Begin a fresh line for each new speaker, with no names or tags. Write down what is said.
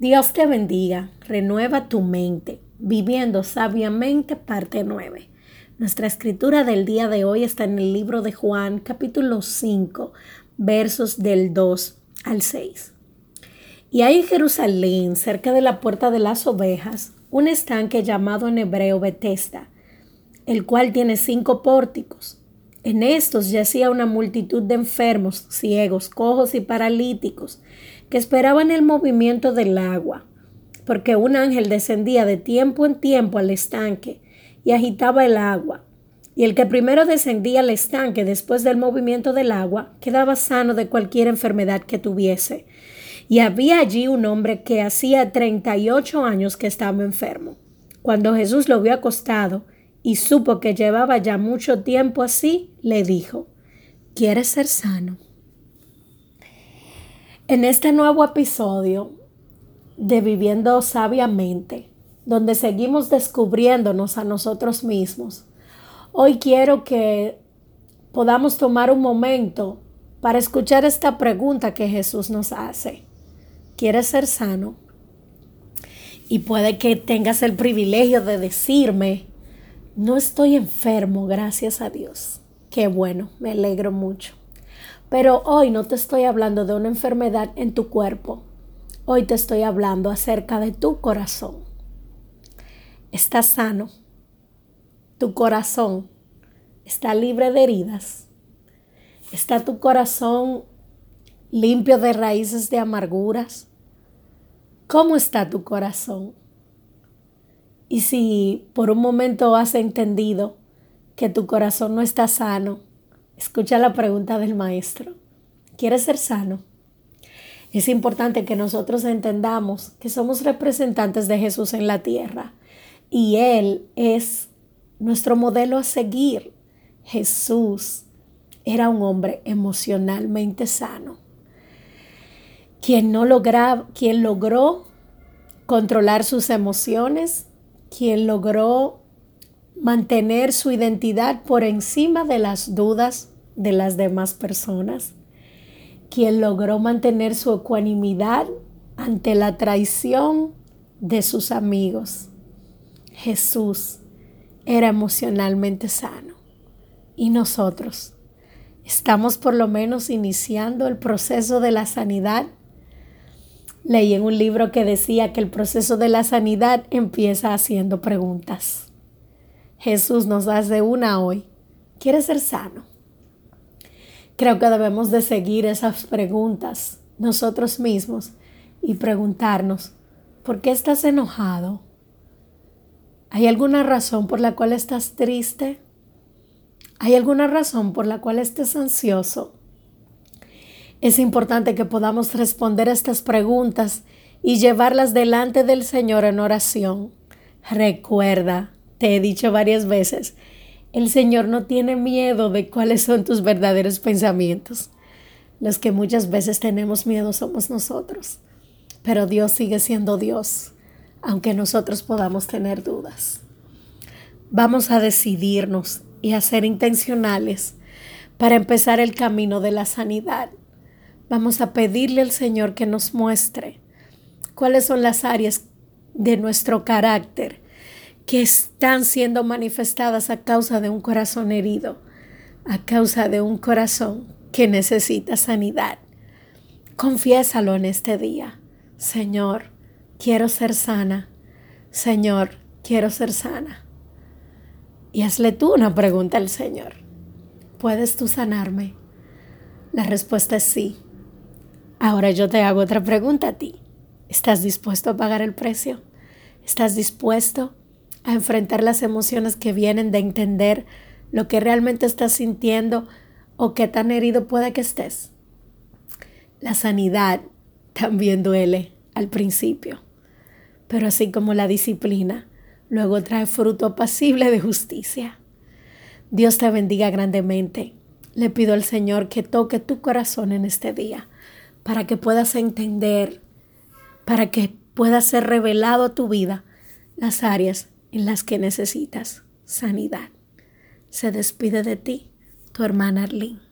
Dios te bendiga, renueva tu mente, viviendo sabiamente parte 9. Nuestra escritura del día de hoy está en el libro de Juan, capítulo 5, versos del 2 al 6. Y hay en Jerusalén, cerca de la puerta de las ovejas, un estanque llamado en hebreo Betesda, el cual tiene cinco pórticos. En estos yacía una multitud de enfermos, ciegos, cojos y paralíticos, que esperaban el movimiento del agua, porque un ángel descendía de tiempo en tiempo al estanque y agitaba el agua. Y el que primero descendía al estanque después del movimiento del agua quedaba sano de cualquier enfermedad que tuviese. Y había allí un hombre que hacía treinta y ocho años que estaba enfermo. Cuando Jesús lo vio acostado y supo que llevaba ya mucho tiempo así, le dijo, ¿Quieres ser sano? En este nuevo episodio de Viviendo Sabiamente, donde seguimos descubriéndonos a nosotros mismos, hoy quiero que podamos tomar un momento para escuchar esta pregunta que Jesús nos hace. ¿Quieres ser sano? Y puede que tengas el privilegio de decirme, no estoy enfermo, gracias a Dios. Qué bueno, me alegro mucho. Pero hoy no te estoy hablando de una enfermedad en tu cuerpo. Hoy te estoy hablando acerca de tu corazón. Estás sano. Tu corazón está libre de heridas. Está tu corazón limpio de raíces de amarguras. ¿Cómo está tu corazón? Y si por un momento has entendido que tu corazón no está sano, Escucha la pregunta del maestro. ¿Quieres ser sano? Es importante que nosotros entendamos que somos representantes de Jesús en la tierra y Él es nuestro modelo a seguir. Jesús era un hombre emocionalmente sano, quien, no logra, quien logró controlar sus emociones, quien logró mantener su identidad por encima de las dudas de las demás personas, quien logró mantener su ecuanimidad ante la traición de sus amigos. Jesús era emocionalmente sano y nosotros estamos por lo menos iniciando el proceso de la sanidad. Leí en un libro que decía que el proceso de la sanidad empieza haciendo preguntas. Jesús nos hace una hoy. ¿Quieres ser sano? Creo que debemos de seguir esas preguntas nosotros mismos y preguntarnos, ¿por qué estás enojado? ¿Hay alguna razón por la cual estás triste? ¿Hay alguna razón por la cual estés ansioso? Es importante que podamos responder estas preguntas y llevarlas delante del Señor en oración. Recuerda, te he dicho varias veces, el Señor no tiene miedo de cuáles son tus verdaderos pensamientos. Los que muchas veces tenemos miedo somos nosotros, pero Dios sigue siendo Dios, aunque nosotros podamos tener dudas. Vamos a decidirnos y a ser intencionales para empezar el camino de la sanidad. Vamos a pedirle al Señor que nos muestre cuáles son las áreas de nuestro carácter que están siendo manifestadas a causa de un corazón herido, a causa de un corazón que necesita sanidad. Confiésalo en este día. Señor, quiero ser sana. Señor, quiero ser sana. Y hazle tú una pregunta al Señor. ¿Puedes tú sanarme? La respuesta es sí. Ahora yo te hago otra pregunta a ti. ¿Estás dispuesto a pagar el precio? ¿Estás dispuesto a enfrentar las emociones que vienen de entender lo que realmente estás sintiendo o qué tan herido puede que estés. La sanidad también duele al principio, pero así como la disciplina, luego trae fruto apacible de justicia. Dios te bendiga grandemente. Le pido al Señor que toque tu corazón en este día para que puedas entender, para que pueda ser revelado a tu vida las áreas en las que necesitas sanidad. Se despide de ti, tu hermana Arlene.